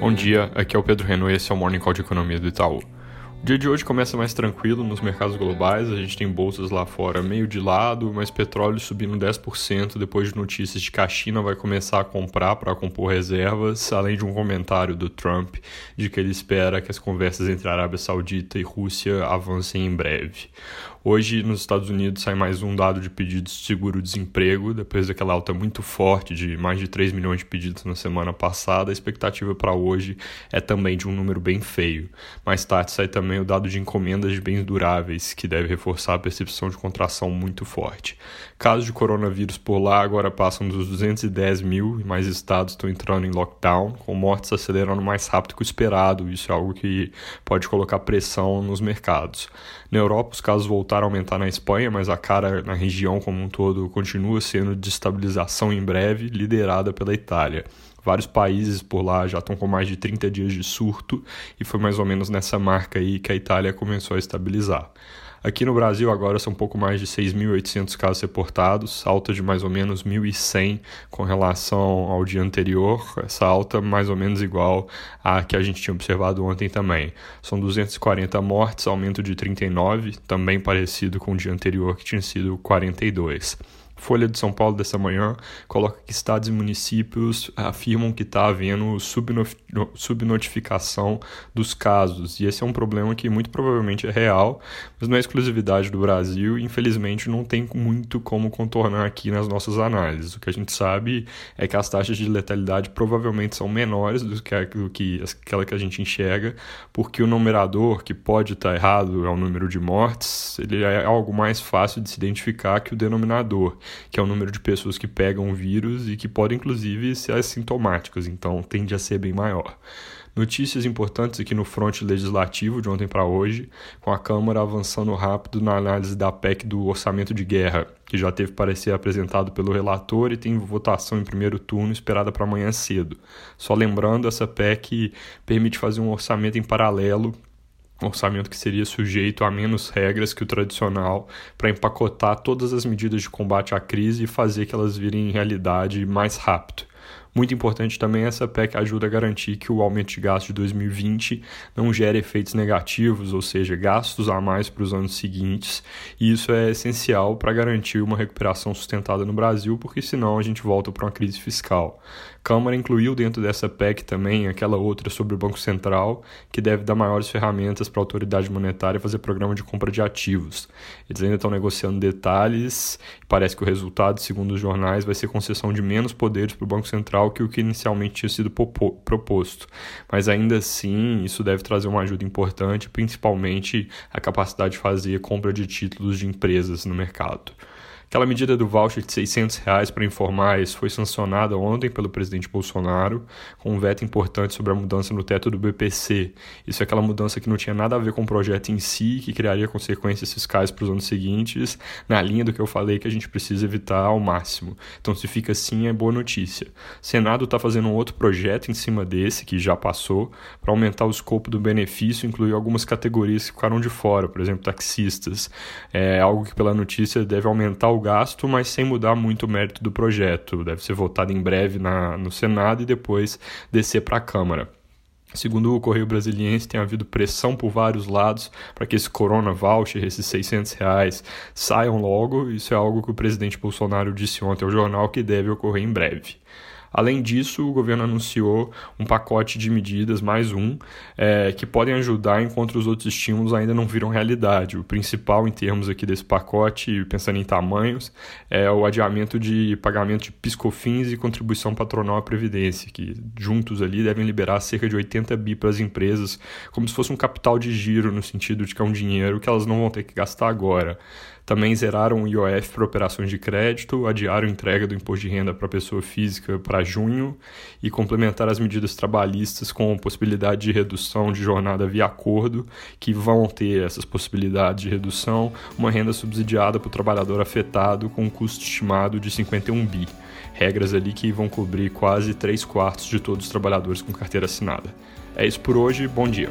Bom dia, aqui é o Pedro Renault e esse é o Morning Call de Economia do Itaú. O dia de hoje começa mais tranquilo nos mercados globais, a gente tem bolsas lá fora meio de lado, mas petróleo subindo 10% depois de notícias de que a China vai começar a comprar para compor reservas, além de um comentário do Trump de que ele espera que as conversas entre a Arábia Saudita e Rússia avancem em breve. Hoje, nos Estados Unidos, sai mais um dado de pedidos de seguro-desemprego, depois daquela alta muito forte de mais de 3 milhões de pedidos na semana passada. A expectativa para hoje é também de um número bem feio. Mais tarde sai também o dado de encomendas de bens duráveis, que deve reforçar a percepção de contração muito forte. Casos de coronavírus por lá agora passam dos 210 mil e mais estados estão entrando em lockdown, com mortes acelerando mais rápido que o esperado. Isso é algo que pode colocar pressão nos mercados. Na Europa, os casos voltaram a aumentar na Espanha, mas a cara na região como um todo continua sendo de estabilização em breve, liderada pela Itália. Vários países por lá já estão com mais de 30 dias de surto e foi mais ou menos nessa marca aí que a Itália começou a estabilizar. Aqui no Brasil agora são pouco mais de 6.800 casos reportados, alta de mais ou menos 1.100 com relação ao dia anterior, essa alta mais ou menos igual à que a gente tinha observado ontem também. São 240 mortes, aumento de 39, também parecido com o dia anterior que tinha sido 42. Folha de São Paulo dessa manhã coloca que estados e municípios afirmam que está havendo subnotificação dos casos. E esse é um problema que muito provavelmente é real, mas não é exclusividade do Brasil infelizmente não tem muito como contornar aqui nas nossas análises. O que a gente sabe é que as taxas de letalidade provavelmente são menores do que, do que aquela que a gente enxerga, porque o numerador, que pode estar tá errado, é o número de mortes, ele é algo mais fácil de se identificar que o denominador que é o número de pessoas que pegam o vírus e que podem, inclusive, ser assintomáticas, então tende a ser bem maior. Notícias importantes aqui no fronte legislativo de ontem para hoje, com a Câmara avançando rápido na análise da PEC do orçamento de guerra, que já teve parecer apresentado pelo relator e tem votação em primeiro turno esperada para amanhã cedo. Só lembrando, essa PEC permite fazer um orçamento em paralelo orçamento que seria sujeito a menos regras que o tradicional para empacotar todas as medidas de combate à crise e fazer que elas virem realidade mais rápido. Muito importante também essa PEC ajuda a garantir que o aumento de gastos de 2020 não gere efeitos negativos, ou seja, gastos a mais para os anos seguintes, e isso é essencial para garantir uma recuperação sustentada no Brasil, porque senão a gente volta para uma crise fiscal. Câmara incluiu dentro dessa PEC também aquela outra sobre o Banco Central, que deve dar maiores ferramentas para a autoridade monetária fazer programa de compra de ativos. Eles ainda estão negociando detalhes, parece que o resultado, segundo os jornais, vai ser concessão de menos poderes para o Banco Central que o que inicialmente tinha sido proposto. Mas ainda assim, isso deve trazer uma ajuda importante, principalmente a capacidade de fazer compra de títulos de empresas no mercado. Aquela medida do voucher de 600 reais para informais foi sancionada ontem pelo presidente Bolsonaro, com um veto importante sobre a mudança no teto do BPC. Isso é aquela mudança que não tinha nada a ver com o projeto em si, que criaria consequências fiscais para os anos seguintes, na linha do que eu falei que a gente precisa evitar ao máximo. Então, se fica assim, é boa notícia. O Senado está fazendo um outro projeto em cima desse, que já passou, para aumentar o escopo do benefício, incluir algumas categorias que ficaram de fora, por exemplo, taxistas. É algo que, pela notícia, deve aumentar o o gasto, mas sem mudar muito o mérito do projeto. Deve ser votado em breve na, no Senado e depois descer para a Câmara. Segundo o Correio Brasiliense, tem havido pressão por vários lados para que esse Corona Voucher, esses 600 reais, saiam logo. Isso é algo que o presidente Bolsonaro disse ontem ao jornal que deve ocorrer em breve. Além disso, o governo anunciou um pacote de medidas, mais um, é, que podem ajudar enquanto os outros estímulos ainda não viram realidade. O principal em termos aqui desse pacote, pensando em tamanhos, é o adiamento de pagamento de piscofins e contribuição patronal à Previdência, que juntos ali devem liberar cerca de 80 bi para as empresas, como se fosse um capital de giro, no sentido de que é um dinheiro que elas não vão ter que gastar agora. Também zeraram o IOF para operações de crédito, adiaram a entrega do imposto de renda para pessoa física para junho e complementaram as medidas trabalhistas com possibilidade de redução de jornada via acordo, que vão ter essas possibilidades de redução, uma renda subsidiada para o trabalhador afetado com um custo estimado de 51 bi. Regras ali que vão cobrir quase 3 quartos de todos os trabalhadores com carteira assinada. É isso por hoje, bom dia.